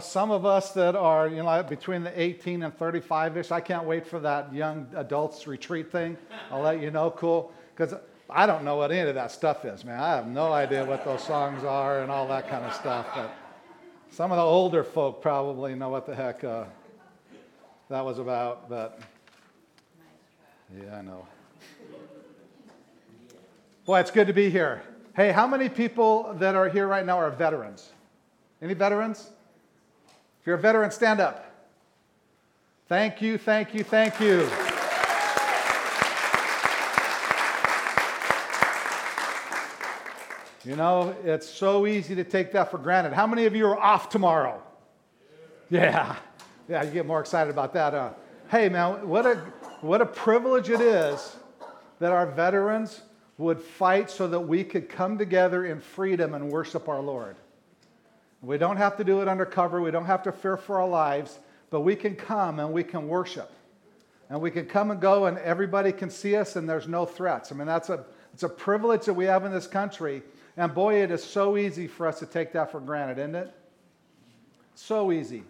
Some of us that are, you know, between the 18 and 35 ish, I can't wait for that young adults retreat thing. I'll let you know, cool. Because I don't know what any of that stuff is, man. I have no idea what those songs are and all that kind of stuff. But some of the older folk probably know what the heck uh, that was about. But yeah, I know. Boy, it's good to be here. Hey, how many people that are here right now are veterans? Any veterans? If you're a veteran, stand up. Thank you, thank you, thank you. You know, it's so easy to take that for granted. How many of you are off tomorrow? Yeah. Yeah, you get more excited about that. Uh, hey, man, what a, what a privilege it is that our veterans would fight so that we could come together in freedom and worship our Lord. We don't have to do it undercover. We don't have to fear for our lives, but we can come and we can worship. And we can come and go and everybody can see us and there's no threats. I mean, that's a, it's a privilege that we have in this country. And boy, it is so easy for us to take that for granted, isn't it? So easy.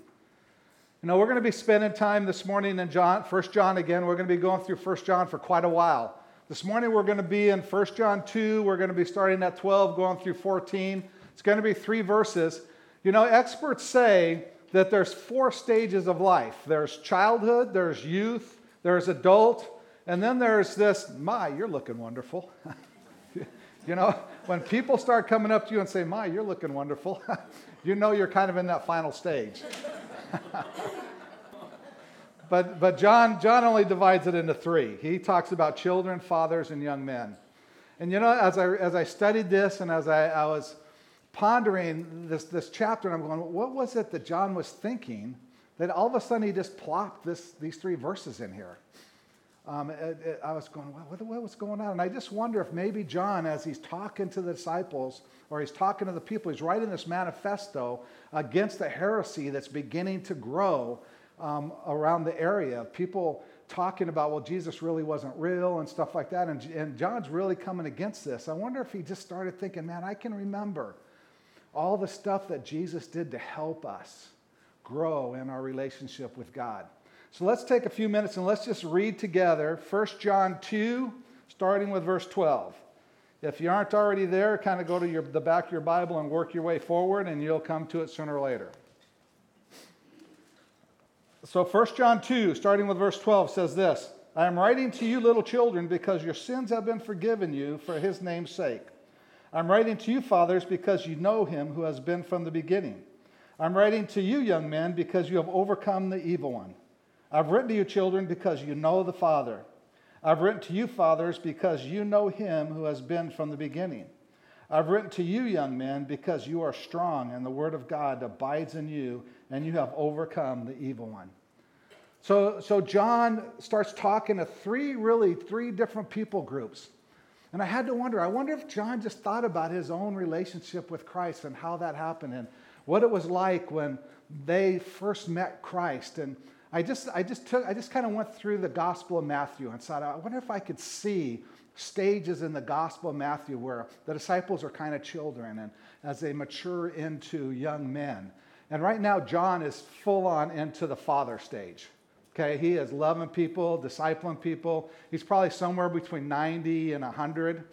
You know, we're going to be spending time this morning in John, 1 John again. We're going to be going through 1 John for quite a while. This morning we're going to be in 1 John 2. We're going to be starting at 12, going through 14. It's going to be three verses. You know, experts say that there's four stages of life there's childhood, there's youth, there's adult, and then there's this, my, you're looking wonderful. you know, when people start coming up to you and say, my, you're looking wonderful, you know you're kind of in that final stage. but but John, John only divides it into three. He talks about children, fathers, and young men. And you know, as I, as I studied this and as I, I was pondering this, this chapter, and I'm going, what was it that John was thinking that all of a sudden he just plopped this, these three verses in here? Um, it, it, I was going, what, what was going on? And I just wonder if maybe John, as he's talking to the disciples or he's talking to the people, he's writing this manifesto against the heresy that's beginning to grow um, around the area. People talking about, well, Jesus really wasn't real and stuff like that. And, and John's really coming against this. I wonder if he just started thinking, man, I can remember all the stuff that Jesus did to help us grow in our relationship with God. So let's take a few minutes and let's just read together 1 John 2, starting with verse 12. If you aren't already there, kind of go to your, the back of your Bible and work your way forward, and you'll come to it sooner or later. So 1 John 2, starting with verse 12, says this I am writing to you, little children, because your sins have been forgiven you for his name's sake. I'm writing to you, fathers, because you know him who has been from the beginning. I'm writing to you, young men, because you have overcome the evil one. I've written to you, children, because you know the Father. I've written to you, fathers, because you know him who has been from the beginning. I've written to you, young men, because you are strong and the word of God abides in you, and you have overcome the evil one. So, so John starts talking to three, really, three different people groups. And I had to wonder, I wonder if John just thought about his own relationship with Christ and how that happened and what it was like when they first met Christ. And I just, I just took, I just kind of went through the Gospel of Matthew and thought, I wonder if I could see stages in the Gospel of Matthew where the disciples are kind of children and as they mature into young men. And right now, John is full on into the father stage. Okay, he is loving people, discipling people. He's probably somewhere between 90 and 100.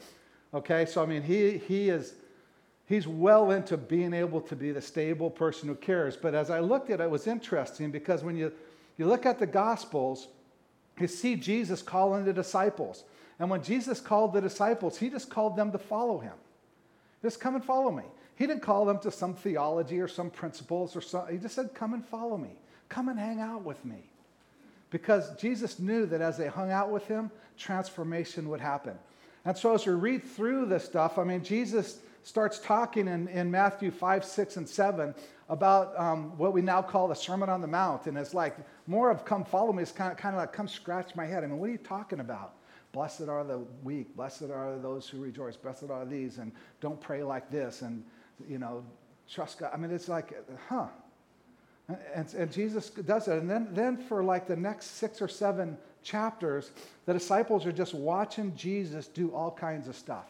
Okay, so I mean, he, he is he's well into being able to be the stable person who cares. But as I looked at it, it was interesting because when you, you look at the Gospels, you see Jesus calling the disciples. And when Jesus called the disciples, he just called them to follow him. Just come and follow me. He didn't call them to some theology or some principles or some, he just said, come and follow me. Come and hang out with me because Jesus knew that as they hung out with him, transformation would happen. And so as we read through this stuff, I mean, Jesus starts talking in, in Matthew 5, 6, and 7 about um, what we now call the Sermon on the Mount. And it's like more of come follow me. It's kind of, kind of like come scratch my head. I mean, what are you talking about? Blessed are the weak. Blessed are those who rejoice. Blessed are these. And don't pray like this. And, you know, trust God. I mean, it's like, huh, and, and, Jesus does it. And then, then for like the next six or seven chapters, the disciples are just watching Jesus do all kinds of stuff.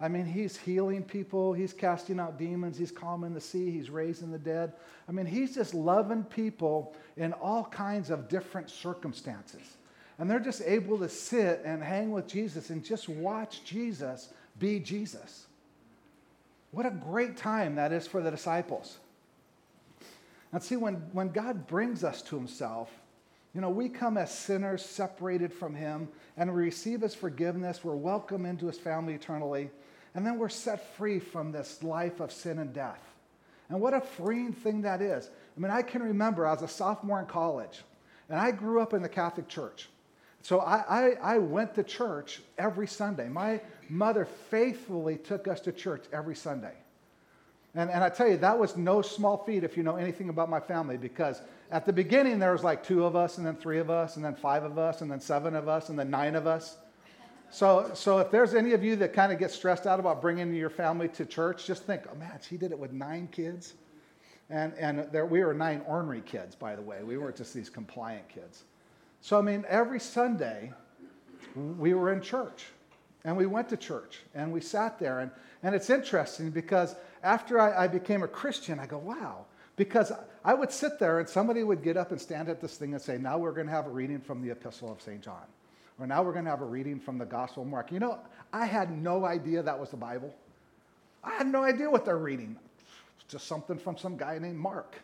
I mean, he's healing people, he's casting out demons, he's calming the sea, he's raising the dead. I mean, he's just loving people in all kinds of different circumstances. And they're just able to sit and hang with Jesus and just watch Jesus be Jesus. What a great time that is for the disciples. And see, when, when God brings us to himself, you know, we come as sinners separated from him and we receive his forgiveness. We're welcome into his family eternally. And then we're set free from this life of sin and death. And what a freeing thing that is. I mean, I can remember I was a sophomore in college, and I grew up in the Catholic Church. So I, I, I, went to church every Sunday. My mother faithfully took us to church every Sunday. And, and I tell you, that was no small feat if you know anything about my family, because at the beginning there was like two of us, and then three of us, and then five of us, and then seven of us, and then nine of us. So, so if there's any of you that kind of get stressed out about bringing your family to church, just think, oh man, she did it with nine kids. And, and there, we were nine ornery kids, by the way. We weren't just these compliant kids. So, I mean, every Sunday we were in church and we went to church and we sat there. And, and it's interesting because after I, I became a Christian, I go, wow. Because I would sit there and somebody would get up and stand at this thing and say, now we're going to have a reading from the Epistle of St. John. Or now we're going to have a reading from the Gospel of Mark. You know, I had no idea that was the Bible. I had no idea what they're reading. It's just something from some guy named Mark.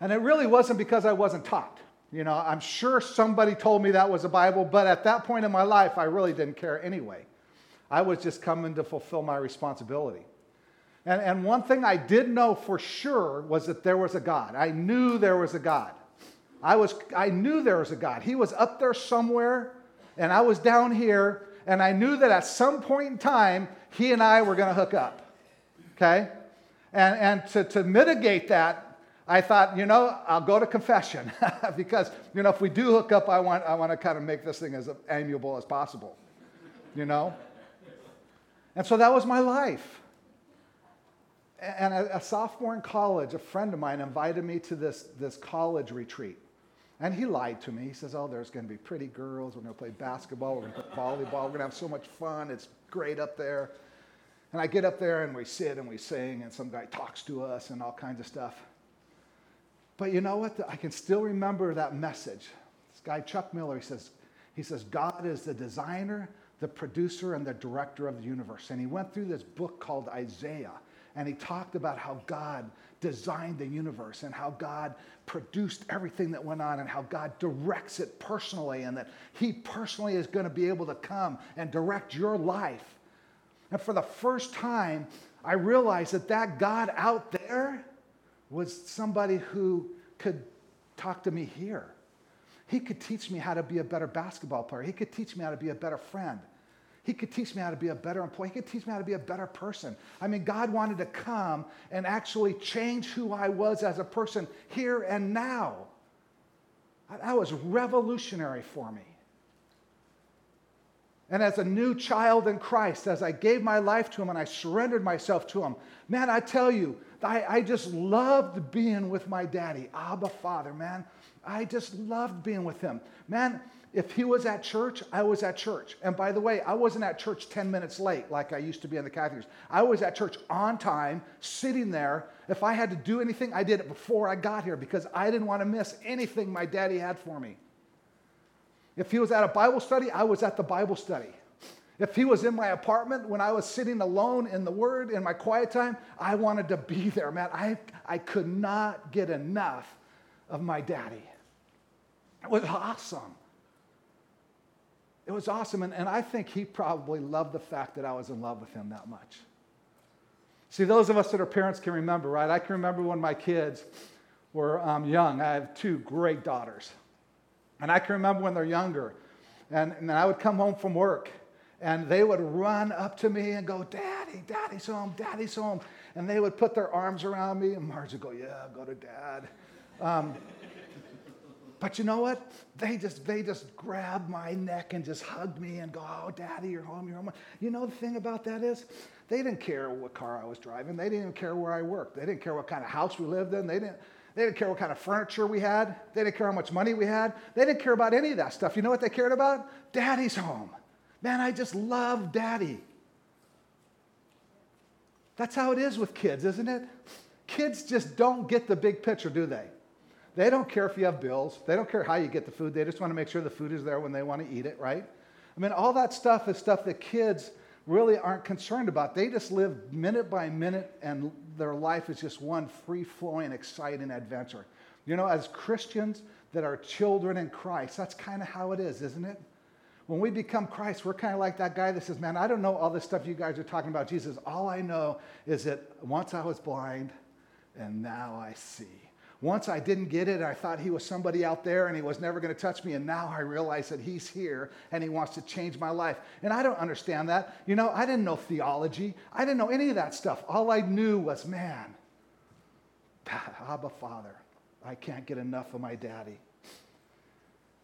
And it really wasn't because I wasn't taught. You know, I'm sure somebody told me that was a Bible, but at that point in my life, I really didn't care anyway. I was just coming to fulfill my responsibility. And, and one thing I did know for sure was that there was a God. I knew there was a God. I, was, I knew there was a God. He was up there somewhere, and I was down here, and I knew that at some point in time, he and I were going to hook up. Okay? And, and to, to mitigate that, I thought, you know, I'll go to confession because, you know, if we do hook up, I want, I want to kind of make this thing as amiable as possible, you know? And so that was my life. And a, a sophomore in college, a friend of mine invited me to this, this college retreat. And he lied to me. He says, Oh, there's going to be pretty girls. We're going to play basketball. We're going to play volleyball. We're going to have so much fun. It's great up there. And I get up there and we sit and we sing, and some guy talks to us and all kinds of stuff. But you know what? I can still remember that message. This guy, Chuck Miller, he says, he says, God is the designer, the producer, and the director of the universe. And he went through this book called Isaiah, and he talked about how God designed the universe and how God produced everything that went on and how God directs it personally and that he personally is going to be able to come and direct your life. And for the first time, I realized that that God out there was somebody who could talk to me here. He could teach me how to be a better basketball player. He could teach me how to be a better friend. He could teach me how to be a better employee. He could teach me how to be a better person. I mean, God wanted to come and actually change who I was as a person here and now. That was revolutionary for me. And as a new child in Christ, as I gave my life to Him and I surrendered myself to Him, man, I tell you, I, I just loved being with my daddy, Abba Father, man. I just loved being with him. Man, if he was at church, I was at church. And by the way, I wasn't at church 10 minutes late like I used to be in the Catholics. I was at church on time, sitting there. If I had to do anything, I did it before I got here because I didn't want to miss anything my daddy had for me. If he was at a Bible study, I was at the Bible study. If he was in my apartment when I was sitting alone in the Word in my quiet time, I wanted to be there, man. I, I could not get enough of my daddy. It was awesome. It was awesome. And, and I think he probably loved the fact that I was in love with him that much. See, those of us that are parents can remember, right? I can remember when my kids were um, young. I have two great daughters. And I can remember when they're younger. And, and I would come home from work and they would run up to me and go, Daddy, Daddy's home, Daddy's home. And they would put their arms around me, and Marge would go, Yeah, go to Dad. Um, but you know what? They just they just grabbed my neck and just hugged me and go, "Oh, Daddy, you're home. You're home." You know the thing about that is, they didn't care what car I was driving. They didn't even care where I worked. They didn't care what kind of house we lived in. They didn't. They didn't care what kind of furniture we had. They didn't care how much money we had. They didn't care about any of that stuff. You know what they cared about? Daddy's home. Man, I just love daddy. That's how it is with kids, isn't it? Kids just don't get the big picture, do they? They don't care if you have bills. They don't care how you get the food. They just want to make sure the food is there when they want to eat it, right? I mean, all that stuff is stuff that kids really aren't concerned about. They just live minute by minute, and their life is just one free flowing, exciting adventure. You know, as Christians that are children in Christ, that's kind of how it is, isn't it? When we become Christ, we're kind of like that guy that says, Man, I don't know all this stuff you guys are talking about, Jesus. All I know is that once I was blind, and now I see. Once I didn't get it, I thought he was somebody out there and he was never going to touch me. And now I realize that he's here and he wants to change my life. And I don't understand that. You know, I didn't know theology, I didn't know any of that stuff. All I knew was, man, Abba Father, I can't get enough of my daddy.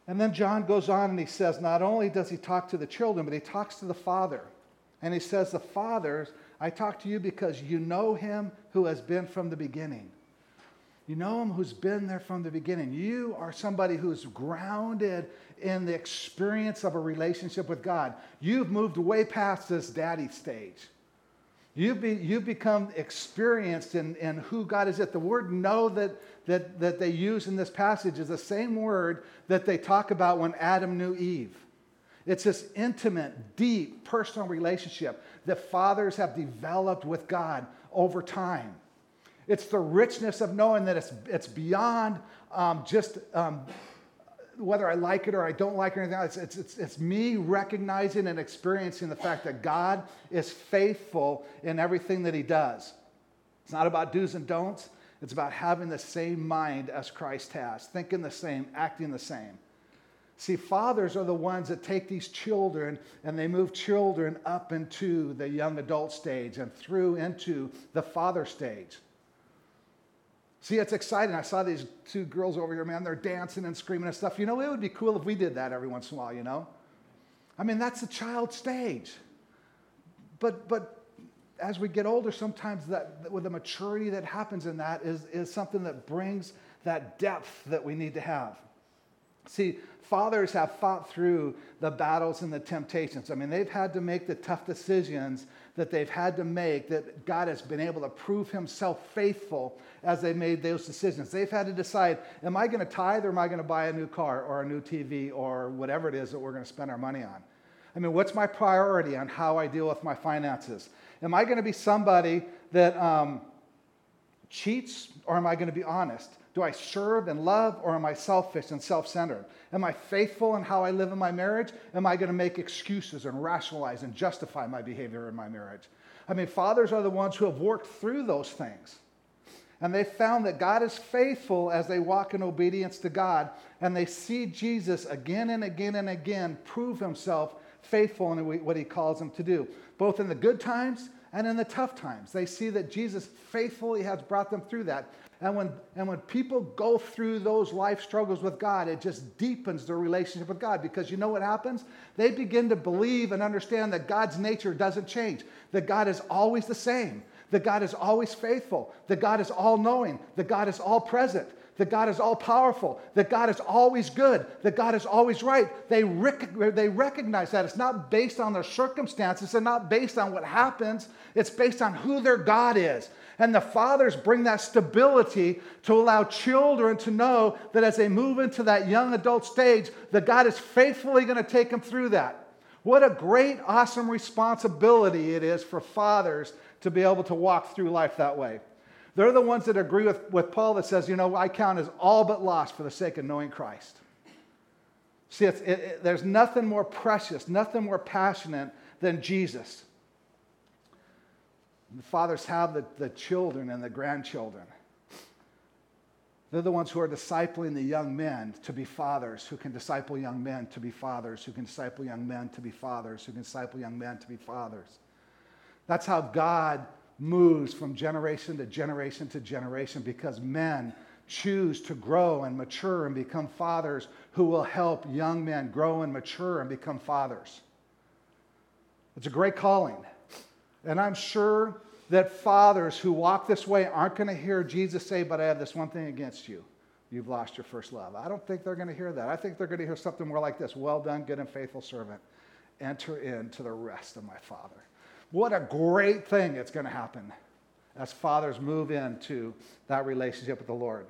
And then John goes on and he says, not only does he talk to the children, but he talks to the Father. And he says, The fathers, I talk to you because you know him who has been from the beginning. You know him who's been there from the beginning. You are somebody who's grounded in the experience of a relationship with God. You've moved way past this daddy stage. You've, be, you've become experienced in, in who God is. At the word know that, that, that they use in this passage is the same word that they talk about when Adam knew Eve. It's this intimate, deep, personal relationship that fathers have developed with God over time. It's the richness of knowing that it's, it's beyond um, just um, whether I like it or I don't like it or anything else. It's, it's, it's me recognizing and experiencing the fact that God is faithful in everything that He does. It's not about do's and don'ts, it's about having the same mind as Christ has, thinking the same, acting the same. See, fathers are the ones that take these children and they move children up into the young adult stage and through into the father stage. See, it's exciting. I saw these two girls over here, man. They're dancing and screaming and stuff. You know, it would be cool if we did that every once in a while, you know? I mean, that's the child stage. But, but as we get older, sometimes that, with the maturity that happens in that is, is something that brings that depth that we need to have. See, fathers have fought through the battles and the temptations. I mean, they've had to make the tough decisions that they've had to make that God has been able to prove himself faithful as they made those decisions. They've had to decide am I going to tithe or am I going to buy a new car or a new TV or whatever it is that we're going to spend our money on? I mean, what's my priority on how I deal with my finances? Am I going to be somebody that um, cheats or am I going to be honest? Do I serve and love or am I selfish and self centered? Am I faithful in how I live in my marriage? Am I going to make excuses and rationalize and justify my behavior in my marriage? I mean, fathers are the ones who have worked through those things. And they found that God is faithful as they walk in obedience to God. And they see Jesus again and again and again prove himself faithful in what he calls them to do, both in the good times and in the tough times. They see that Jesus faithfully has brought them through that. And when, and when people go through those life struggles with God, it just deepens their relationship with God because you know what happens? They begin to believe and understand that God's nature doesn't change, that God is always the same, that God is always faithful, that God is all knowing, that God is all present, that God is all powerful, that God is always good, that God is always right. They, rec- they recognize that. It's not based on their circumstances and not based on what happens, it's based on who their God is. And the fathers bring that stability to allow children to know that as they move into that young adult stage, that God is faithfully going to take them through that. What a great, awesome responsibility it is for fathers to be able to walk through life that way. They're the ones that agree with, with Paul that says, you know, I count as all but lost for the sake of knowing Christ. See, it, it, there's nothing more precious, nothing more passionate than Jesus. The fathers have the, the children and the grandchildren. They're the ones who are discipling the young men to be fathers, who can disciple young men to be fathers, who can disciple young men to be fathers, who can disciple young men to be fathers. That's how God moves from generation to generation to generation because men choose to grow and mature and become fathers who will help young men grow and mature and become fathers. It's a great calling. And I'm sure that fathers who walk this way aren't going to hear Jesus say, But I have this one thing against you. You've lost your first love. I don't think they're going to hear that. I think they're going to hear something more like this Well done, good and faithful servant. Enter into the rest of my Father. What a great thing it's going to happen as fathers move into that relationship with the Lord.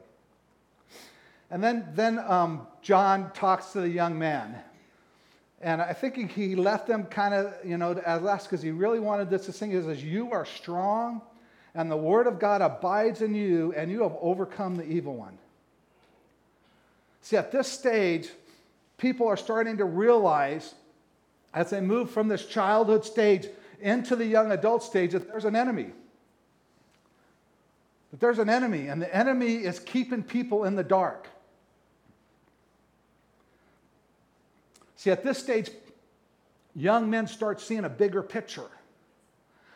And then, then um, John talks to the young man. And I think he left them kind of, you know, as last because he really wanted this to sing. He says, You are strong, and the word of God abides in you, and you have overcome the evil one. See, at this stage, people are starting to realize as they move from this childhood stage into the young adult stage that there's an enemy. That there's an enemy, and the enemy is keeping people in the dark. See, at this stage, young men start seeing a bigger picture.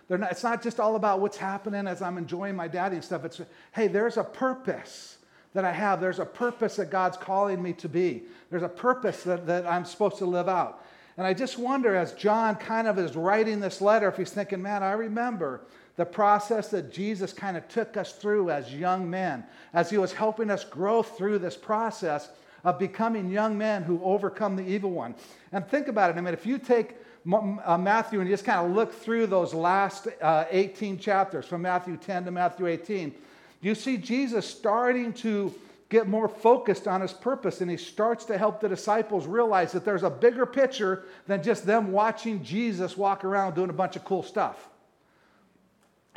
Not, it's not just all about what's happening as I'm enjoying my daddy and stuff. It's, hey, there's a purpose that I have. There's a purpose that God's calling me to be. There's a purpose that, that I'm supposed to live out. And I just wonder, as John kind of is writing this letter, if he's thinking, man, I remember the process that Jesus kind of took us through as young men, as he was helping us grow through this process of becoming young men who overcome the evil one. And think about it. I mean, if you take uh, Matthew and you just kind of look through those last uh, 18 chapters from Matthew 10 to Matthew 18, you see Jesus starting to get more focused on his purpose and he starts to help the disciples realize that there's a bigger picture than just them watching Jesus walk around doing a bunch of cool stuff.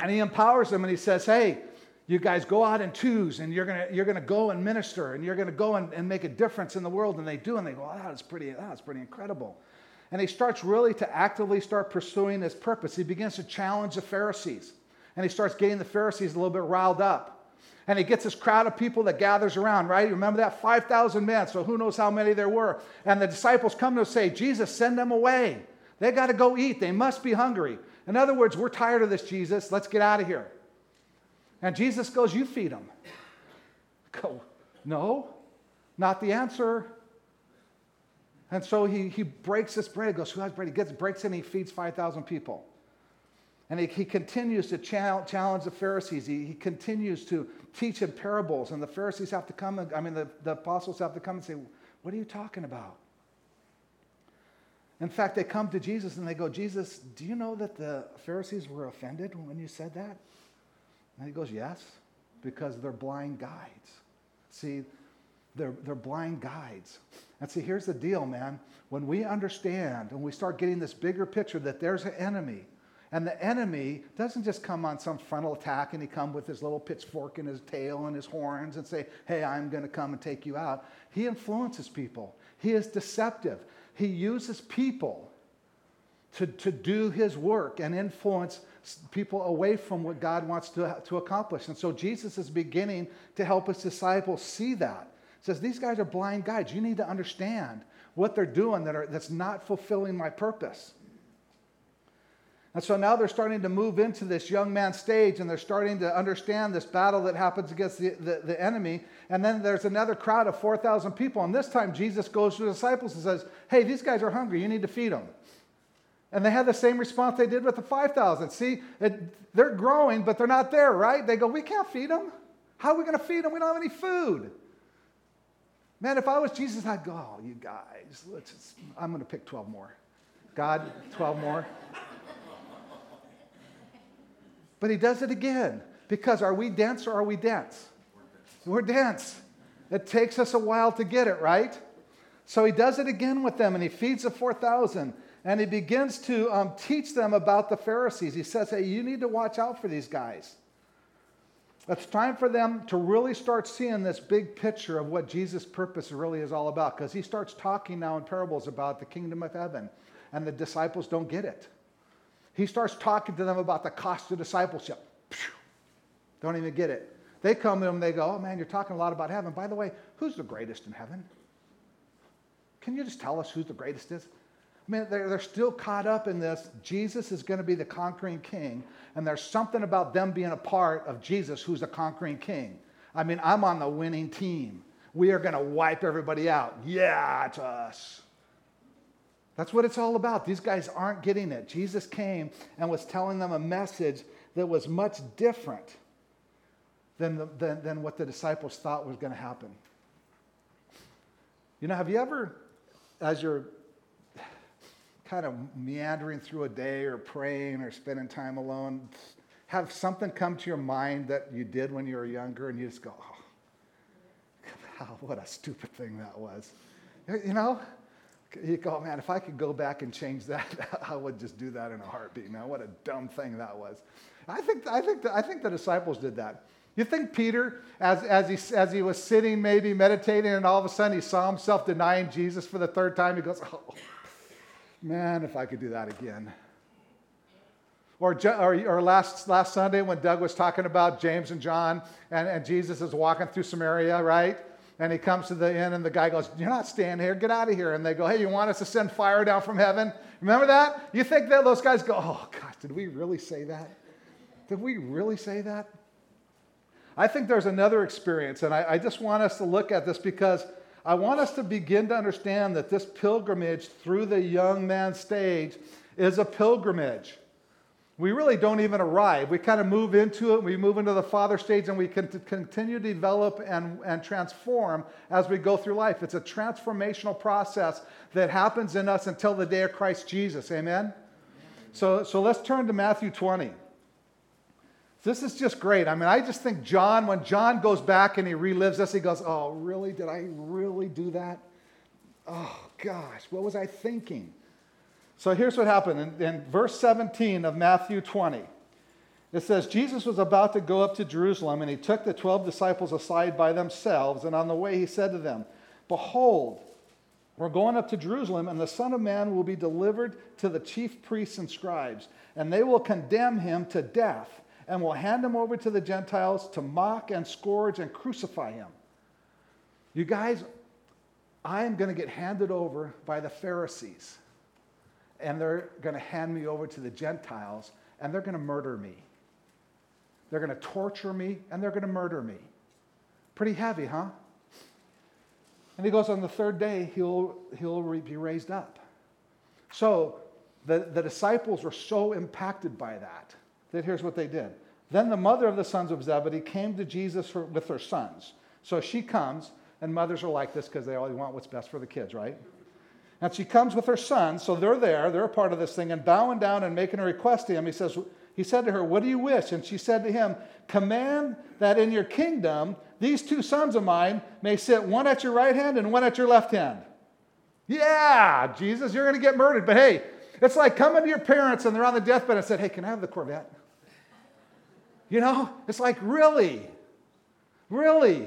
And he empowers them and he says, Hey, you guys go out in twos and you're gonna you're gonna go and minister and you're gonna go and, and make a difference in the world and they do. And they go oh, that's pretty that's pretty incredible. And he starts really to actively start pursuing his purpose. He begins to challenge the pharisees and he starts getting the pharisees a little bit riled up and he gets this crowd of people that gathers around right? Remember that? 5000 men so who knows how many there were. And the disciples come to say jesus send them away. They got to go eat. They must be hungry. In other words we're tired of this jesus. Let's get out of here. And Jesus goes, You feed them. Go, no, not the answer. And so he, he breaks this bread, He goes, Who has bread? He gets, breaks it, and he feeds 5,000 people. And he, he continues to challenge, the Pharisees. He, he continues to teach in parables. And the Pharisees have to come, I mean, the, the apostles have to come and say, What are you talking about? In fact, they come to Jesus and they go, Jesus, do you know that the Pharisees were offended when you said that? And he goes, Yes, because they're blind guides. See, they're, they're blind guides. And see, here's the deal, man. When we understand and we start getting this bigger picture that there's an enemy, and the enemy doesn't just come on some frontal attack and he come with his little pitchfork and his tail and his horns and say, Hey, I'm going to come and take you out. He influences people, he is deceptive. He uses people to, to do his work and influence people away from what God wants to, to accomplish. And so Jesus is beginning to help his disciples see that. He says, These guys are blind guides. You need to understand what they're doing that are, that's not fulfilling my purpose. And so now they're starting to move into this young man stage and they're starting to understand this battle that happens against the, the, the enemy. And then there's another crowd of 4,000 people. And this time Jesus goes to the disciples and says, Hey, these guys are hungry. You need to feed them. And they had the same response they did with the 5,000. See, it, they're growing, but they're not there, right? They go, We can't feed them. How are we going to feed them? We don't have any food. Man, if I was Jesus, I'd go, Oh, you guys, let's I'm going to pick 12 more. God, 12 more. But he does it again because are we dense or are we dense? We're dense. It takes us a while to get it, right? So he does it again with them and he feeds the 4,000 and he begins to um, teach them about the Pharisees. He says, Hey, you need to watch out for these guys. It's time for them to really start seeing this big picture of what Jesus' purpose really is all about because he starts talking now in parables about the kingdom of heaven, and the disciples don't get it. He starts talking to them about the cost of discipleship. Don't even get it. They come to him, they go, Oh man, you're talking a lot about heaven. By the way, who's the greatest in heaven? Can you just tell us who the greatest is? I mean, they're, they're still caught up in this. Jesus is going to be the conquering king, and there's something about them being a part of Jesus who's the conquering king. I mean, I'm on the winning team. We are going to wipe everybody out. Yeah, it's us. That's what it's all about. These guys aren't getting it. Jesus came and was telling them a message that was much different than, the, than, than what the disciples thought was going to happen. You know, have you ever, as you're kind of meandering through a day or praying or spending time alone, have something come to your mind that you did when you were younger and you just go, oh, what a stupid thing that was. You know? You go, man, if I could go back and change that, I would just do that in a heartbeat, man. What a dumb thing that was. I think, I think, the, I think the disciples did that. You think Peter, as, as, he, as he was sitting, maybe meditating, and all of a sudden he saw himself denying Jesus for the third time, he goes, oh, man, if I could do that again. Or, or, or, last, last Sunday when Doug was talking about James and John, and, and Jesus is walking through Samaria, right? And he comes to the inn, and the guy goes, You're not staying here, get out of here. And they go, Hey, you want us to send fire down from heaven? Remember that? You think that those guys go, Oh, gosh, did we really say that? Did we really say that? I think there's another experience, and I, I just want us to look at this because I want us to begin to understand that this pilgrimage through the young man stage is a pilgrimage. We really don't even arrive. We kind of move into it, we move into the father stage, and we can continue to develop and, and transform as we go through life. It's a transformational process that happens in us until the day of Christ Jesus. Amen? So, so let's turn to Matthew 20. This is just great. I mean, I just think John, when John goes back and he relives this, he goes, Oh, really? Did I really do that? Oh, gosh, what was I thinking? So here's what happened in, in verse 17 of Matthew 20. It says, Jesus was about to go up to Jerusalem, and he took the 12 disciples aside by themselves, and on the way he said to them, Behold, we're going up to Jerusalem, and the Son of Man will be delivered to the chief priests and scribes, and they will condemn him to death and will hand him over to the Gentiles to mock and scourge and crucify him. You guys, I am going to get handed over by the Pharisees, and they're going to hand me over to the Gentiles, and they're going to murder me. They're going to torture me, and they're going to murder me. Pretty heavy, huh? And he goes, on the third day, he'll, he'll be raised up. So the, the disciples were so impacted by that that here's what they did. Then the mother of the sons of Zebedee came to Jesus with her sons. So she comes, and mothers are like this because they always want what's best for the kids, right? And she comes with her son, so they're there, they're a part of this thing, and bowing down and making a request to him, he says, he said to her, What do you wish? And she said to him, Command that in your kingdom these two sons of mine may sit one at your right hand and one at your left hand. Yeah, Jesus, you're going to get murdered. But hey, it's like coming to your parents and they're on the deathbed and said, Hey, can I have the Corvette? You know, it's like, really? Really?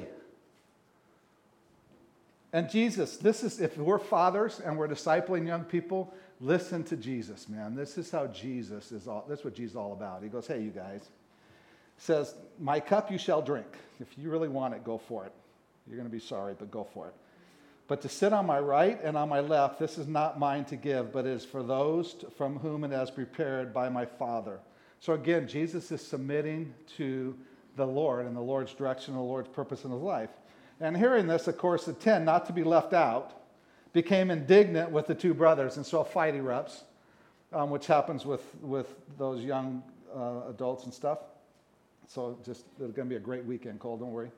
And Jesus, this is, if we're fathers and we're discipling young people, listen to Jesus, man. This is how Jesus is all, that's what Jesus is all about. He goes, hey, you guys, says, my cup you shall drink. If you really want it, go for it. You're going to be sorry, but go for it. But to sit on my right and on my left, this is not mine to give, but is for those from whom it has prepared by my Father. So again, Jesus is submitting to the Lord and the Lord's direction and the Lord's purpose in his life. And hearing this, of course, the 10, not to be left out, became indignant with the two brothers. And so a fight erupts, um, which happens with, with those young uh, adults and stuff. So just, it's going to be a great weekend, Cole, don't worry.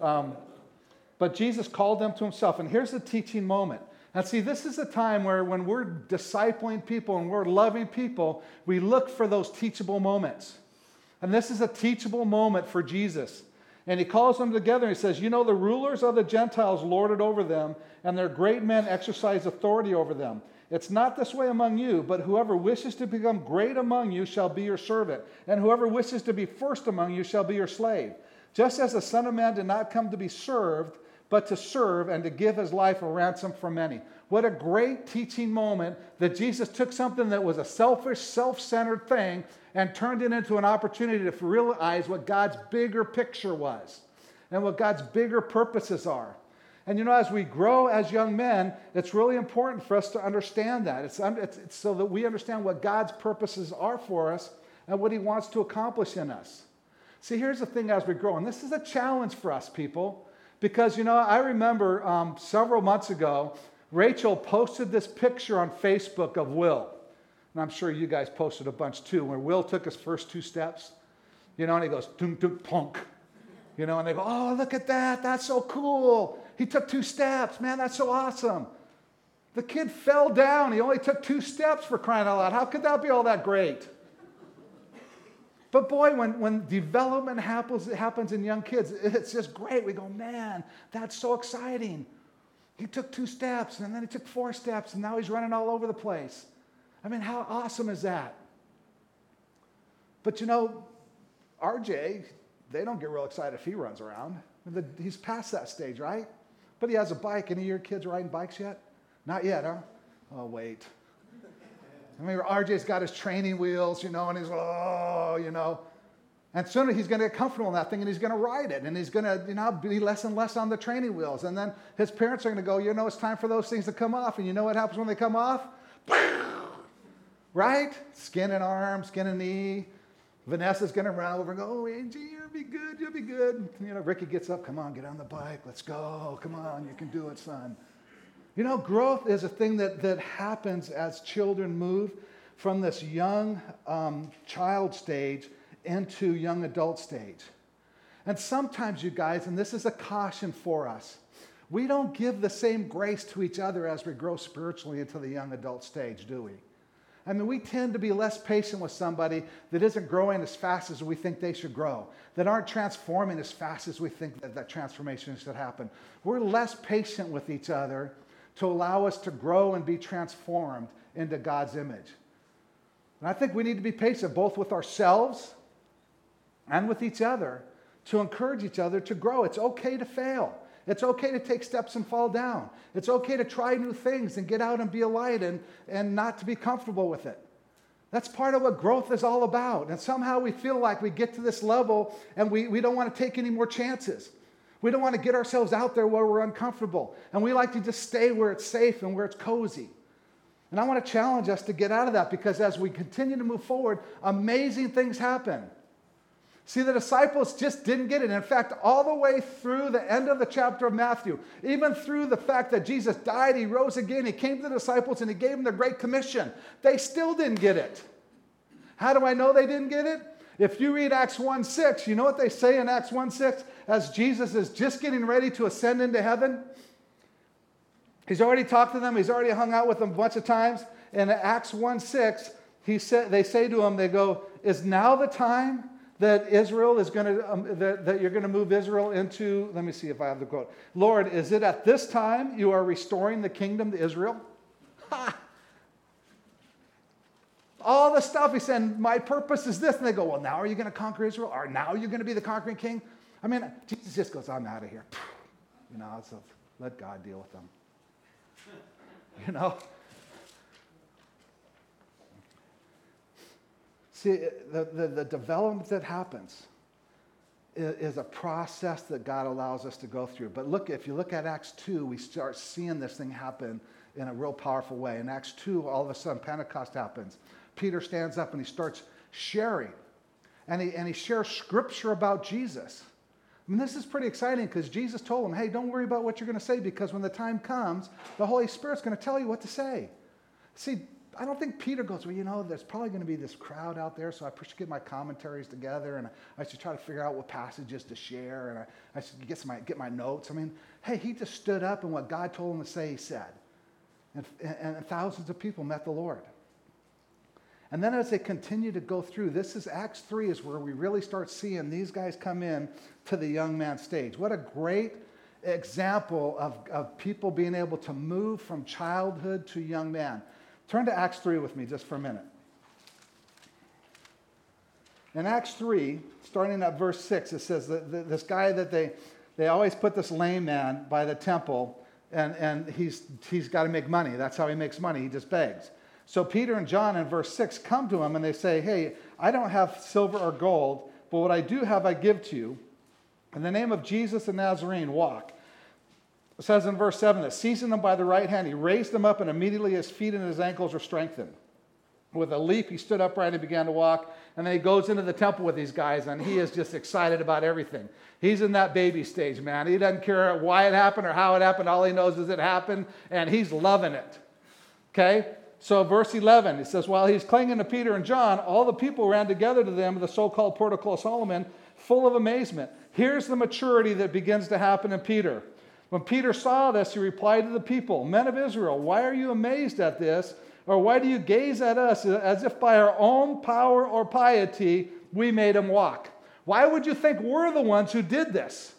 Um, but Jesus called them to himself. And here's the teaching moment. Now, see, this is a time where when we're discipling people and we're loving people, we look for those teachable moments. And this is a teachable moment for Jesus. And he calls them together and he says, You know, the rulers of the Gentiles lord it over them, and their great men exercise authority over them. It's not this way among you, but whoever wishes to become great among you shall be your servant, and whoever wishes to be first among you shall be your slave. Just as the Son of Man did not come to be served, but to serve and to give his life a ransom for many. What a great teaching moment that Jesus took something that was a selfish, self centered thing and turned it into an opportunity to realize what God's bigger picture was and what God's bigger purposes are. And you know, as we grow as young men, it's really important for us to understand that. It's, it's, it's so that we understand what God's purposes are for us and what He wants to accomplish in us. See, here's the thing as we grow, and this is a challenge for us, people. Because, you know, I remember um, several months ago, Rachel posted this picture on Facebook of Will. And I'm sure you guys posted a bunch too, where Will took his first two steps, you know, and he goes, dunk, dunk, plunk. You know, and they go, oh, look at that. That's so cool. He took two steps. Man, that's so awesome. The kid fell down. He only took two steps for crying out loud. How could that be all that great? But boy, when, when development happens, happens in young kids, it's just great. We go, man, that's so exciting. He took two steps, and then he took four steps, and now he's running all over the place. I mean, how awesome is that? But you know, RJ, they don't get real excited if he runs around. He's past that stage, right? But he has a bike. Any of your kids riding bikes yet? Not yet, huh? Oh, wait. I mean, RJ's got his training wheels, you know, and he's, oh, you know. And sooner he's going to get comfortable in that thing and he's going to ride it and he's going to, you know, be less and less on the training wheels. And then his parents are going to go, you know, it's time for those things to come off. And you know what happens when they come off? Right? Skin and arm, skin and knee. Vanessa's to run over and go, oh, Angie, you'll be good, you'll be good. You know, Ricky gets up, come on, get on the bike, let's go, come on, you can do it, son. You know, growth is a thing that, that happens as children move from this young um, child stage into young adult stage. And sometimes, you guys, and this is a caution for us, we don't give the same grace to each other as we grow spiritually into the young adult stage, do we? I mean, we tend to be less patient with somebody that isn't growing as fast as we think they should grow, that aren't transforming as fast as we think that, that transformation should happen. We're less patient with each other to allow us to grow and be transformed into God's image. And I think we need to be patient both with ourselves and with each other to encourage each other to grow. It's okay to fail. It's okay to take steps and fall down. It's okay to try new things and get out and be a light and, and not to be comfortable with it. That's part of what growth is all about. And somehow we feel like we get to this level and we, we don't want to take any more chances. We don't want to get ourselves out there where we're uncomfortable. And we like to just stay where it's safe and where it's cozy. And I want to challenge us to get out of that because as we continue to move forward, amazing things happen. See, the disciples just didn't get it. In fact, all the way through the end of the chapter of Matthew, even through the fact that Jesus died, he rose again, he came to the disciples and he gave them the Great Commission, they still didn't get it. How do I know they didn't get it? If you read Acts 1 6, you know what they say in Acts 1 6? As Jesus is just getting ready to ascend into heaven, he's already talked to them, he's already hung out with them a bunch of times. In Acts 1 6, he said, they say to him, they go, Is now the time? That Israel is going to, um, that, that you're going to move Israel into, let me see if I have the quote. Lord, is it at this time you are restoring the kingdom to Israel? Ha! All the stuff he said, my purpose is this. And they go, well, now are you going to conquer Israel? Or now you're going to be the conquering king? I mean, Jesus just goes, I'm out of here. You know, so let God deal with them. You know? See, the, the, the development that happens is, a process that God allows us to go through. But look, if you look at Acts 2, we start seeing this thing happen in a real powerful way. In Acts 2, all of a sudden, Pentecost happens. Peter stands up and he starts sharing. And he, and he shares scripture about Jesus. I mean, this is pretty exciting because Jesus told him, hey, don't worry about what you're going to say because when the time comes, the Holy Spirit's going to tell you what to say. See, I don't think Peter goes, well, you know, there's probably going to be this crowd out there, so I should get my commentaries together and I should try to figure out what passages to share and I, I should get, my, get my notes. I mean, hey, he just stood up and what God told him to say, he said. And, and, and thousands of people met the Lord. And then as they continue to go through, this is Acts 3 is where we really start seeing these guys come in to the young man stage. What a great example of, of people being able to move from childhood to young man. Turn to Acts 3 with me just for a minute. In Acts 3, starting at verse 6, it says that this guy that they, they always put this lame man by the temple, and, and he's, he's got to make money. That's how he makes money. He just begs. So Peter and John in verse 6 come to him and they say, Hey, I don't have silver or gold, but what I do have I give to you. In the name of Jesus the Nazarene, walk. It says in verse 7 that seizing him by the right hand, he raised him up, and immediately his feet and his ankles were strengthened. With a leap, he stood upright and began to walk. And then he goes into the temple with these guys, and he is just excited about everything. He's in that baby stage, man. He doesn't care why it happened or how it happened. All he knows is it happened, and he's loving it. Okay? So, verse 11, it says, While he's clinging to Peter and John, all the people ran together to them, the so called portico of Solomon, full of amazement. Here's the maturity that begins to happen in Peter. When Peter saw this, he replied to the people, Men of Israel, why are you amazed at this? Or why do you gaze at us as if by our own power or piety we made him walk? Why would you think we're the ones who did this?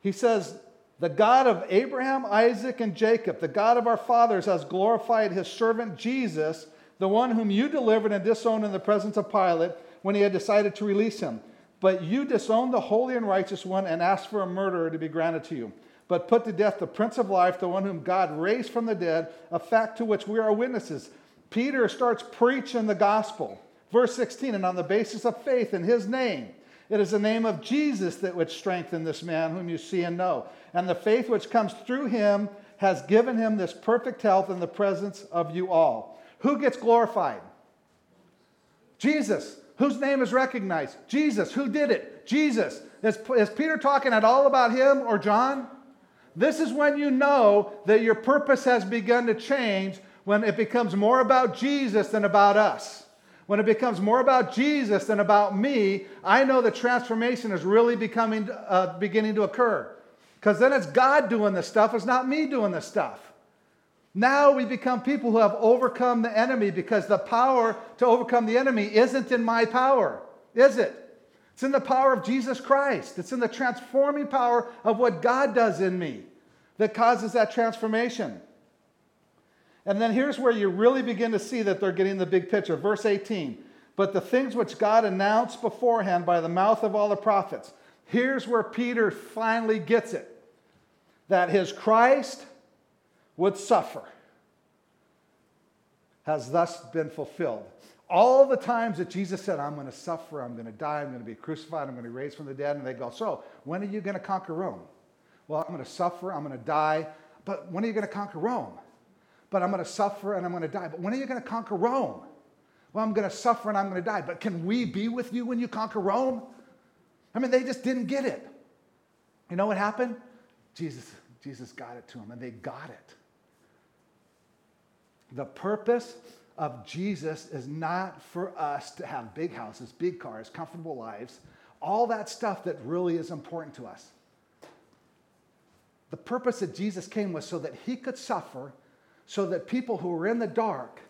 He says, The God of Abraham, Isaac, and Jacob, the God of our fathers, has glorified his servant Jesus, the one whom you delivered and disowned in the presence of Pilate when he had decided to release him. But you disown the holy and righteous one and ask for a murderer to be granted to you. But put to death the Prince of Life, the one whom God raised from the dead, a fact to which we are witnesses. Peter starts preaching the gospel. Verse 16, and on the basis of faith in his name, it is the name of Jesus that would strengthen this man whom you see and know. And the faith which comes through him has given him this perfect health in the presence of you all. Who gets glorified? Jesus. Whose name is recognized? Jesus. Who did it? Jesus. Is, is Peter talking at all about him or John? This is when you know that your purpose has begun to change when it becomes more about Jesus than about us. When it becomes more about Jesus than about me, I know the transformation is really becoming, uh, beginning to occur. Because then it's God doing the stuff, it's not me doing the stuff. Now we become people who have overcome the enemy because the power to overcome the enemy isn't in my power, is it? It's in the power of Jesus Christ. It's in the transforming power of what God does in me that causes that transformation. And then here's where you really begin to see that they're getting the big picture. Verse 18. But the things which God announced beforehand by the mouth of all the prophets. Here's where Peter finally gets it that his Christ would suffer has thus been fulfilled. All the times that Jesus said, I'm going to suffer, I'm going to die, I'm going to be crucified, I'm going to be raised from the dead, and they go, So, when are you going to conquer Rome? Well, I'm going to suffer, I'm going to die, but when are you going to conquer Rome? But I'm going to suffer and I'm going to die. But when are you going to conquer Rome? Well, I'm going to suffer and I'm going to die. But can we be with you when you conquer Rome? I mean, they just didn't get it. You know what happened? Jesus, Jesus got it to them, and they got it. The purpose of Jesus is not for us to have big houses, big cars, comfortable lives, all that stuff that really is important to us. The purpose that Jesus came was so that he could suffer, so that people who were in the dark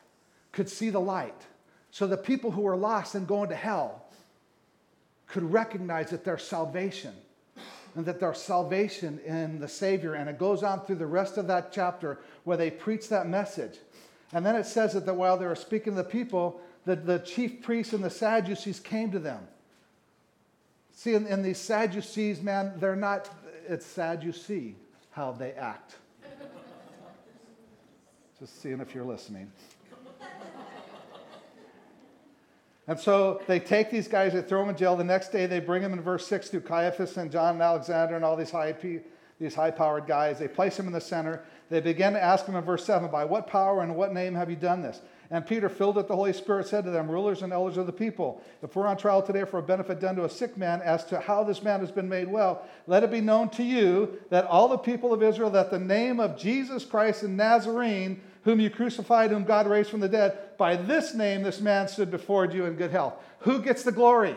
could see the light, so that people who were lost and going to hell could recognize that their salvation and that their salvation in the Savior. And it goes on through the rest of that chapter where they preach that message. And then it says that while they were speaking to the people, that the chief priests and the Sadducees came to them. See, in, in these Sadducees, man, they're not, it's sad you see how they act. Just seeing if you're listening. And so they take these guys, they throw them in jail. The next day, they bring them in verse 6 to Caiaphas and John and Alexander and all these high, these high powered guys. They place them in the center. They began to ask him in verse 7 By what power and what name have you done this? And Peter, filled with the Holy Spirit, said to them, Rulers and elders of the people, if we're on trial today for a benefit done to a sick man as to how this man has been made well, let it be known to you that all the people of Israel, that the name of Jesus Christ the Nazarene, whom you crucified, whom God raised from the dead, by this name this man stood before you in good health. Who gets the glory?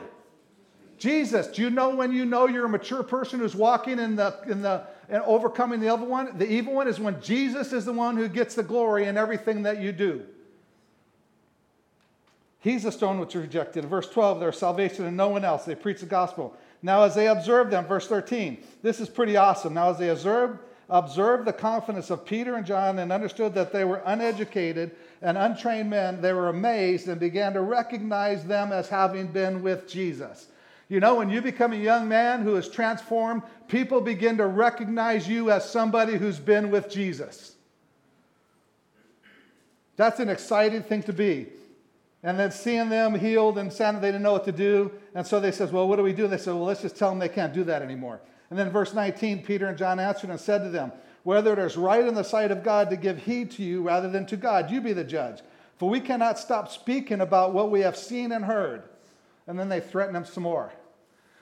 Jesus. Do you know when you know you're a mature person who's walking in the, in the, and overcoming the evil one? The evil one is when Jesus is the one who gets the glory in everything that you do. He's the stone which rejected. In verse 12, there's salvation in no one else. They preach the gospel. Now, as they observed them, verse 13, this is pretty awesome. Now, as they observed, observed the confidence of Peter and John and understood that they were uneducated and untrained men, they were amazed and began to recognize them as having been with Jesus. You know, when you become a young man who is transformed, people begin to recognize you as somebody who's been with Jesus. That's an exciting thing to be. And then seeing them healed and sounded they didn't know what to do. And so they says, Well, what do we do? They said, Well, let's just tell them they can't do that anymore. And then verse 19, Peter and John answered and said to them, Whether it is right in the sight of God to give heed to you rather than to God, you be the judge. For we cannot stop speaking about what we have seen and heard. And then they threaten him some more.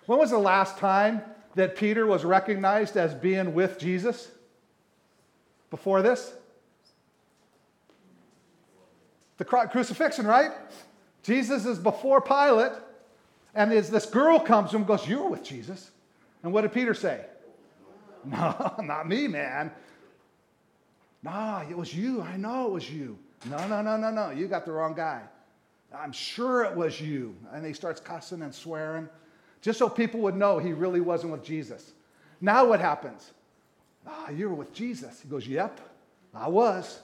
When was the last time that Peter was recognized as being with Jesus? Before this? The crucifixion, right? Jesus is before Pilate, and this girl comes to him and goes, You were with Jesus. And what did Peter say? No, not me, man. Nah, it was you. I know it was you. No, no, no, no, no. You got the wrong guy. I'm sure it was you. And he starts cussing and swearing, just so people would know he really wasn't with Jesus. Now what happens? Ah, you were with Jesus. He goes, Yep, I was.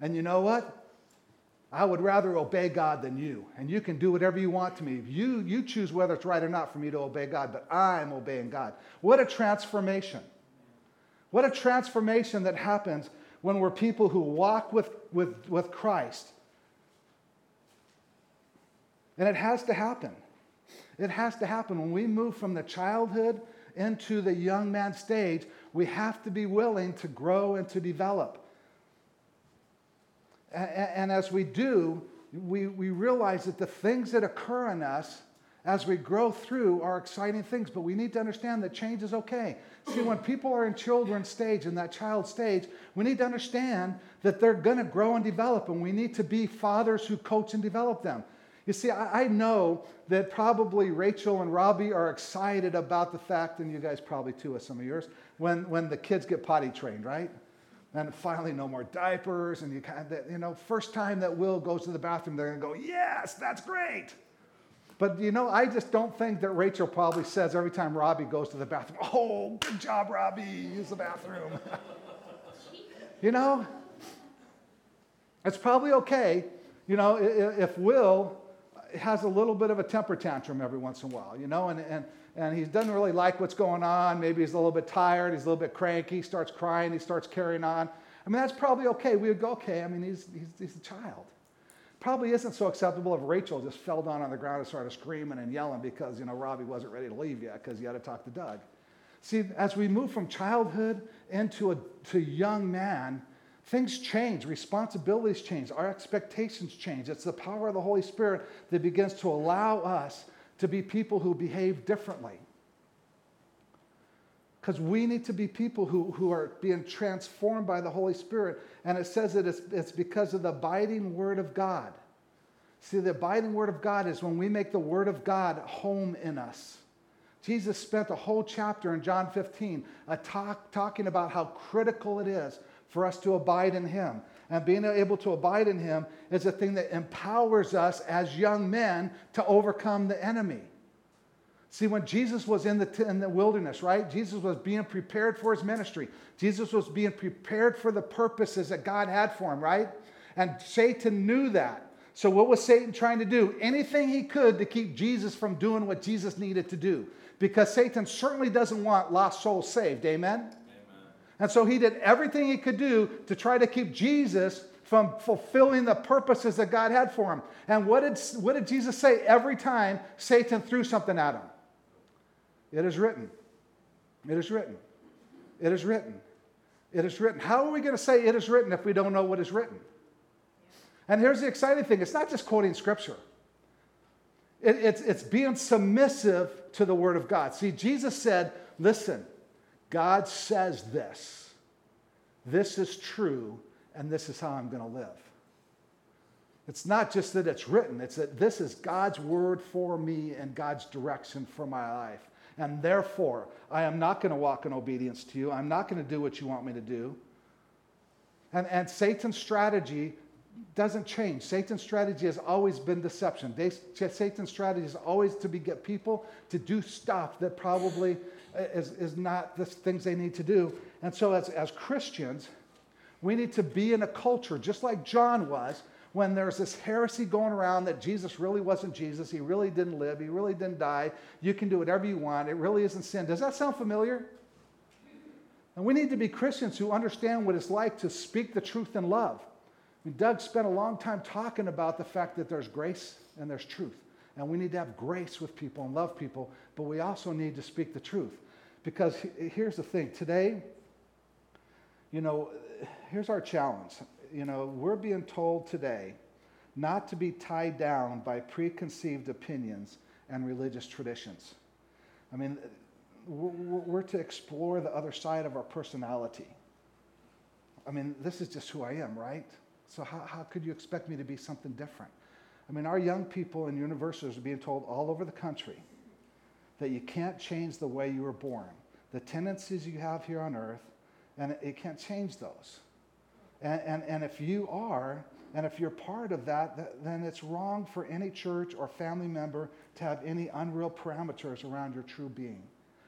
And you know what? I would rather obey God than you. And you can do whatever you want to me. You, you choose whether it's right or not for me to obey God, but I'm obeying God. What a transformation. What a transformation that happens when we're people who walk with, with, with Christ. And it has to happen. It has to happen. When we move from the childhood into the young man stage, we have to be willing to grow and to develop. And, and as we do, we, we realize that the things that occur in us as we grow through are exciting things, but we need to understand that change is okay. See, when people are in children stage, in that child stage, we need to understand that they're going to grow and develop, and we need to be fathers who coach and develop them. You see, I, I know that probably Rachel and Robbie are excited about the fact, and you guys probably too, with some of yours, when, when the kids get potty trained, right? And finally, no more diapers, and you kind of, you know, first time that Will goes to the bathroom, they're going to go, yes, that's great. But you know, I just don't think that Rachel probably says every time Robbie goes to the bathroom, oh, good job, Robbie, use the bathroom. you know, it's probably okay, you know, if Will has a little bit of a temper tantrum every once in a while, you know, and, and, and he doesn't really like what's going on. Maybe he's a little bit tired, he's a little bit cranky, he starts crying, he starts carrying on. I mean, that's probably okay. We would go, okay, I mean, he's, he's, he's a child. Probably isn't so acceptable if Rachel just fell down on the ground and started screaming and yelling because, you know, Robbie wasn't ready to leave yet because he had to talk to Doug. See, as we move from childhood into a to young man, Things change, responsibilities change, our expectations change. It's the power of the Holy Spirit that begins to allow us to be people who behave differently. Because we need to be people who, who are being transformed by the Holy Spirit. And it says that it's, it's because of the abiding Word of God. See, the abiding Word of God is when we make the Word of God home in us. Jesus spent a whole chapter in John 15 a talk, talking about how critical it is for us to abide in Him. And being able to abide in Him is a thing that empowers us as young men to overcome the enemy. See, when Jesus was in the, in the wilderness, right? Jesus was being prepared for his ministry. Jesus was being prepared for the purposes that God had for him, right? And Satan knew that. So, what was Satan trying to do? Anything he could to keep Jesus from doing what Jesus needed to do. Because Satan certainly doesn't want lost souls saved. Amen? And so he did everything he could do to try to keep Jesus from fulfilling the purposes that God had for him. And what did, what did Jesus say every time Satan threw something at him? It is written. It is written. It is written. It is written. How are we going to say it is written if we don't know what is written? And here's the exciting thing it's not just quoting scripture, it, it's, it's being submissive to the word of God. See, Jesus said, Listen, God says this. This is true, and this is how I'm going to live. It's not just that it's written, it's that this is God's word for me and God's direction for my life. And therefore, I am not going to walk in obedience to you. I'm not going to do what you want me to do. And, and Satan's strategy doesn't change. Satan's strategy has always been deception. They, Satan's strategy is always to be, get people to do stuff that probably is, is not the things they need to do. And so, as, as Christians, we need to be in a culture just like John was when there's this heresy going around that Jesus really wasn't Jesus, he really didn't live, he really didn't die, you can do whatever you want, it really isn't sin. Does that sound familiar? And we need to be Christians who understand what it's like to speak the truth in love. I mean, Doug spent a long time talking about the fact that there's grace and there's truth. And we need to have grace with people and love people, but we also need to speak the truth. Because here's the thing today, you know, here's our challenge. You know, we're being told today not to be tied down by preconceived opinions and religious traditions. I mean, we're to explore the other side of our personality. I mean, this is just who I am, right? So, how, how could you expect me to be something different? I mean, our young people in universities are being told all over the country that you can't change the way you were born, the tendencies you have here on earth, and it, can't change those. And, and, and if you are, and if you're part of that, then it's wrong for any church or family member to have any unreal parameters around your true being.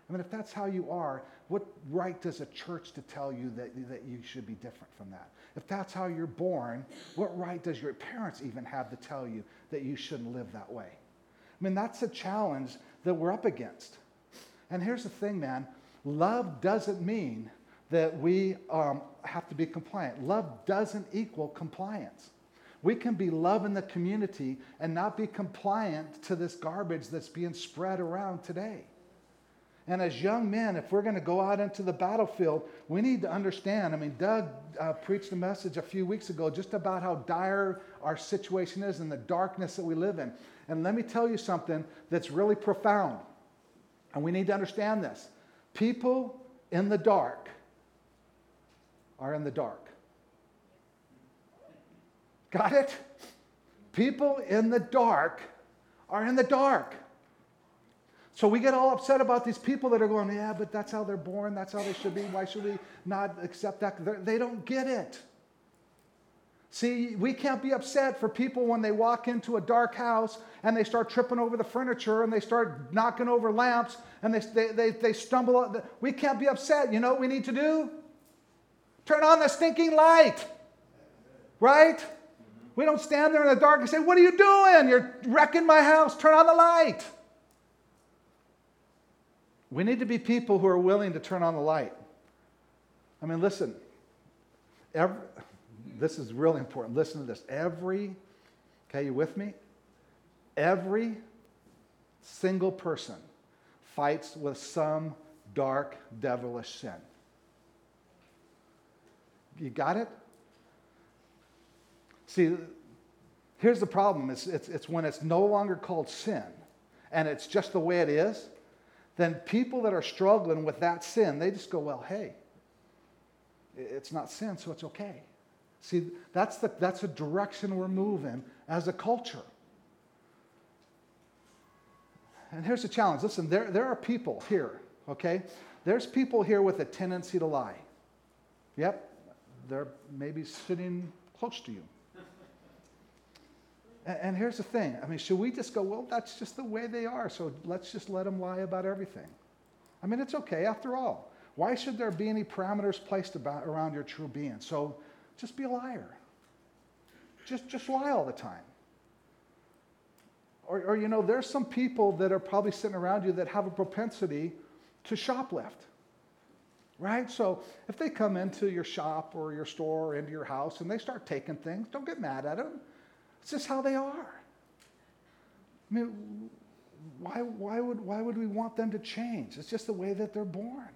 I mean, if that's how you are, what right does a church to tell you that, that you should be different from that? If that's how you're born, what right does your parents even have to tell you that you shouldn't live that way? I mean, that's a challenge that we're up against. And here's the thing, man love doesn't mean that we um, have to be compliant. Love doesn't equal compliance. We can be love in the community and not be compliant to this garbage that's being spread around today. And as young men, if we're going to go out into the battlefield, we need to understand. I mean, Doug uh, preached a message a few weeks ago just about how dire our situation is and the darkness that we live in. And let me tell you something that's really profound. And we need to understand this. People in the dark are in the dark. Got it? People in the dark are in the dark. So we get all upset about these people that are going, yeah, but that's how they're born. That's how they should be. Why should we not accept that? They do not get it. See, we can't be upset for people when they walk into a dark house and they start tripping over the furniture and they start knocking over lamps and they, they, they, they stumble. We can't be upset. You know what we need to do? Turn on the stinking light. Right? We don't stand there in the dark and say, What are you doing? You're wrecking my house. Turn on the light. We need to be people who are willing to turn on the light. I mean, listen, every, this is really important. Listen to this. Every, okay, you with me? Every single person fights with some dark, devilish sin. You got it? See, here's the problem it's, it's, it's when it's no longer called sin and it's just the way it is then people that are struggling with that sin, they just go, well, hey, it's not sin, so it's okay. See, that's the, that's the direction we're moving as a culture. And here's the challenge listen, there, there are people here, okay? There's people here with a tendency to lie. Yep, they're maybe sitting close to you. And here's the thing I mean, should we just go, well, that's just the way they are, so let's just let them lie about everything? I mean, it's okay after all. Why should there be any parameters placed about, around your true being? So just be a liar. Just, just lie all the time. Or, or, you know, there's some people that are probably sitting around you that have a propensity to shoplift. Right? So if they come into your shop or your store or into your house and they start taking things, don't get mad at them it's just how they are. I mean, why, why, would, why would we want them to change? It's just the way that they're born.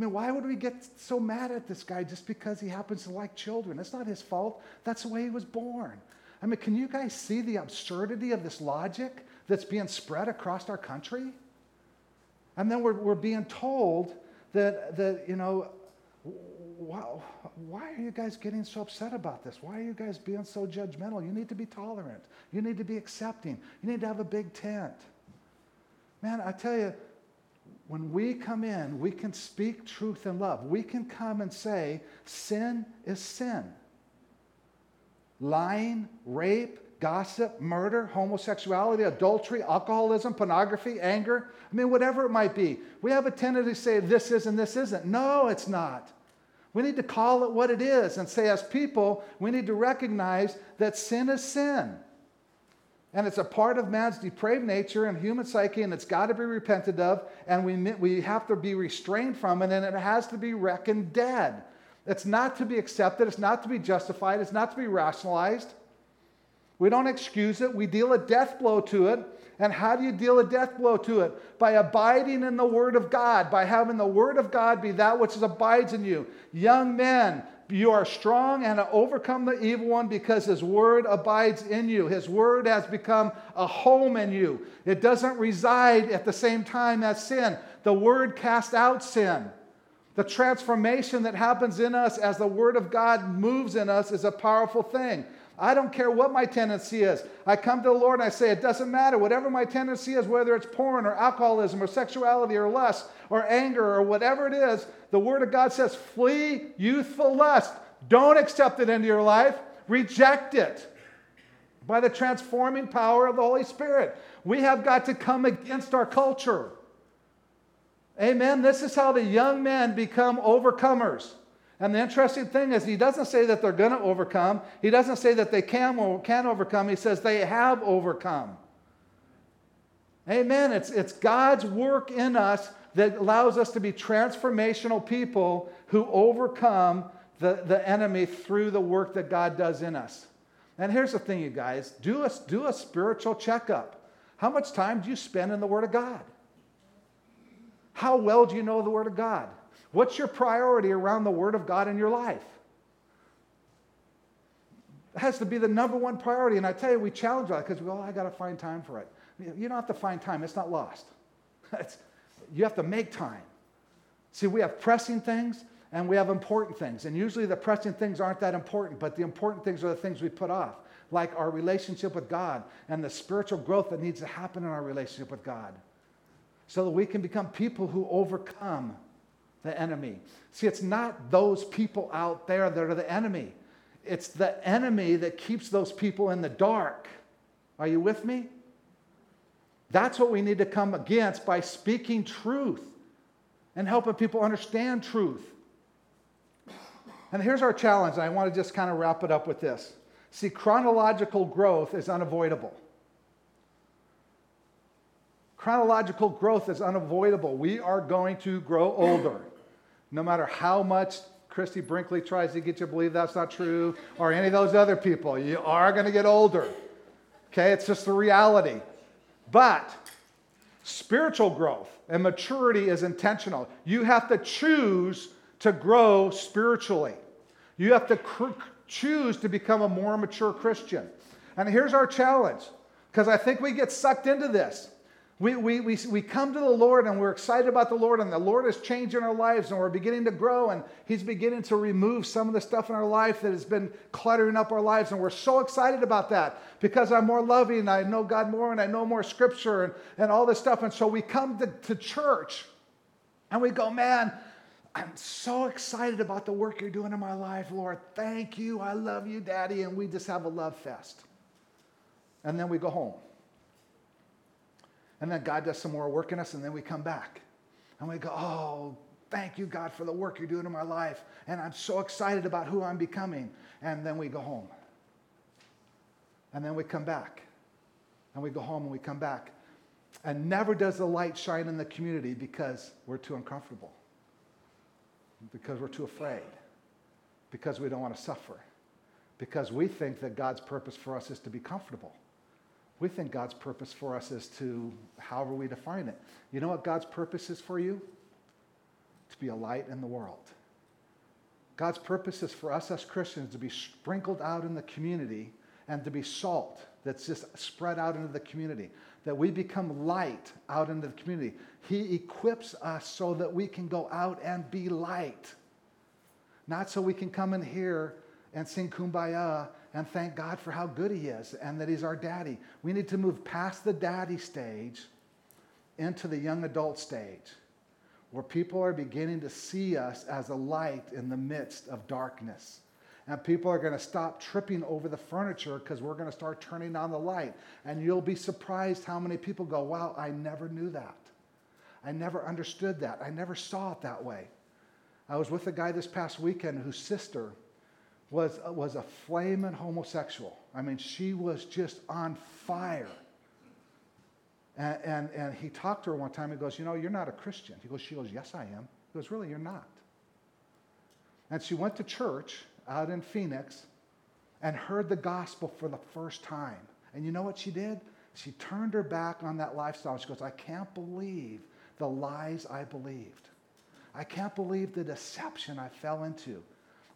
I mean, why would we get so mad at this guy just because he happens to like children? That's not his fault. That's the way he was born. I mean, can you guys see the absurdity of this logic that's being spread across our country? And then we're, we're being told that, that, you know, why, why are you guys getting so upset about this? Why are you guys being so judgmental? You need to be tolerant. You need to be accepting. You need to have a big tent. Man, I tell you, when we come in, we can speak truth and love. We can come and say, sin is sin. Lying, rape, gossip, murder, homosexuality, adultery, alcoholism, pornography, anger. I mean, whatever it might be. We have a tendency to say this is and this isn't. No, it's not. We need to call it what it is and say, as people, we need to recognize that sin is sin. And it's a part of man's depraved nature and human psyche, and it's got to be repented of, and we, we have to be restrained from it, and it has to be reckoned dead. It's not to be accepted, it's not to be justified, it's not to be rationalized. We don't excuse it, we deal a death blow to it, and how do you deal a death blow to it? By abiding in the Word of God, by having the Word of God be that which abides in you. Young men, you are strong and overcome the evil one because his word abides in you. His word has become a home in you. It doesn't reside at the same time as sin. The word casts out sin. The transformation that happens in us as the word of God moves in us is a powerful thing. I don't care what my tendency is. I come to the Lord and I say, it doesn't matter. Whatever my tendency is, whether it's porn or alcoholism or sexuality or lust or anger or whatever it is, the Word of God says, flee youthful lust. Don't accept it into your life, reject it by the transforming power of the Holy Spirit. We have got to come against our culture. Amen. This is how the young men become overcomers. And the interesting thing is, he doesn't say that they're going to overcome. He doesn't say that they can can overcome. He says they have overcome. Amen. It's, it's God's work in us that allows us to be transformational people who overcome the, the enemy through the work that God does in us. And here's the thing, you guys do a, do a spiritual checkup. How much time do you spend in the Word of God? How well do you know the Word of God? What's your priority around the Word of God in your life? It has to be the number one priority. And I tell you, we challenge that because we go, oh, I got to find time for it. You don't have to find time, it's not lost. It's, you have to make time. See, we have pressing things and we have important things. And usually the pressing things aren't that important, but the important things are the things we put off, like our relationship with God and the spiritual growth that needs to happen in our relationship with God so that we can become people who overcome the enemy. See, it's not those people out there that are the enemy, it's the enemy that keeps those people in the dark. Are you with me? That's what we need to come against by speaking truth and helping people understand truth. And here's our challenge, and I want to just kind of wrap it up with this. See, chronological growth is unavoidable. Chronological growth is unavoidable. We are going to grow older no matter how much Christie Brinkley tries to get you to believe that's not true, or any of those other people, you are going to get older. Okay, it's just the reality. But spiritual growth and maturity is intentional. You have to choose to grow spiritually, you have to cr- choose to become a more mature Christian. And here's our challenge because I think we get sucked into this. We, we, we, we come to the Lord and we're excited about the Lord, and the Lord is changing our lives, and we're beginning to grow, and He's beginning to remove some of the stuff in our life that has been cluttering up our lives. And we're so excited about that because I'm more loving, I know God more, and I know more scripture and, and all this stuff. And so we come to, to church and we go, Man, I'm so excited about the work you're doing in my life, Lord. Thank you. I love you, Daddy. And we just have a love fest. And then we go home. And then God does some more work in us, and then we come back. And we go, Oh, thank you, God, for the work you're doing in my life. And I'm so excited about who I'm becoming. And then we go home. And then we come back. And we go home and we come back. And never does the light shine in the community because we're too uncomfortable, because we're too afraid, because we don't want to suffer, because we think that God's purpose for us is to be comfortable. We think God's purpose for us is to, however we define it. You know what God's purpose is for you? To be a light in the world. God's purpose is for us as Christians to be sprinkled out in the community and to be salt that's just spread out into the community, that we become light out into the community. He equips us so that we can go out and be light, not so we can come in here and sing kumbaya and thank God for how good He is and that He's our daddy. We need to move past the daddy stage into the young adult stage where people are beginning to see us as a light in the midst of darkness. And people are going to stop tripping over the furniture because we're going to start turning on the light. And you'll be surprised how many people go, Wow, I never knew that. I never understood that. I never saw it that way. I was with a guy this past weekend whose sister was, was a flaming homosexual. I mean, she was just on fire. And, and, and he talked to her one time. He goes, You know, you're not a Christian. He goes, She goes, Yes, I am. He goes, Really, you're not. And she went to church out in Phoenix and heard the gospel for the first time. And you know what she did? She turned her back on that lifestyle. She goes, I can't believe the lies I believed. I can't believe the deception I fell into.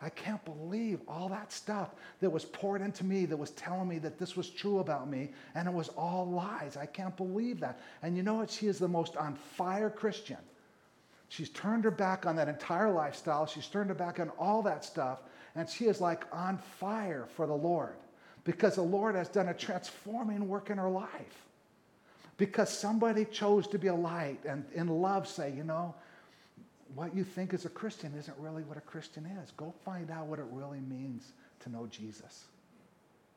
I can't believe all that stuff that was poured into me that was telling me that this was true about me, and it was all lies. I can't believe that. And you know what? She is the most on fire Christian. She's turned her back on that entire lifestyle. She's turned her back on all that stuff, and she is like on fire for the Lord. because the Lord has done a transforming work in her life. Because somebody chose to be a light and in love say, you know, what you think is a Christian isn't really what a Christian is. Go find out what it really means to know Jesus.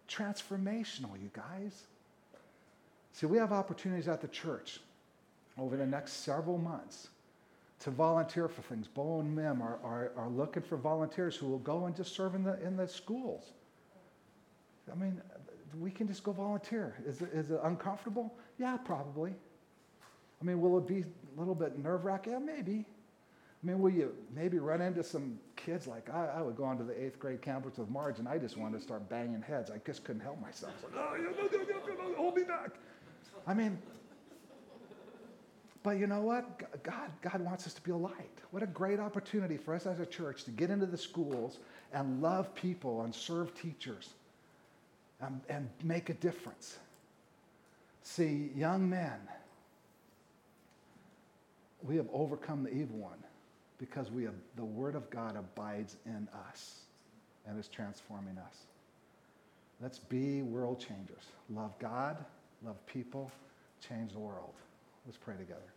Transformational, you guys. See, we have opportunities at the church over the next several months to volunteer for things. Bo and Mim are, are, are looking for volunteers who will go and just serve in the, in the schools. I mean, we can just go volunteer. Is it, is it uncomfortable? Yeah, probably. I mean, will it be a little bit nerve wracking? Yeah, maybe. I mean, will you maybe run into some kids like I, I would go on to the eighth grade campus with Marge and I just wanted to start banging heads. I just couldn't help myself. Like, oh, hold me back. I mean, but you know what? God, God wants us to be a light. What a great opportunity for us as a church to get into the schools and love people and serve teachers and, and make a difference. See, young men, we have overcome the evil one because we the Word of God abides in us and is transforming us. Let's be world changers. Love God, love people, change the world. Let's pray together.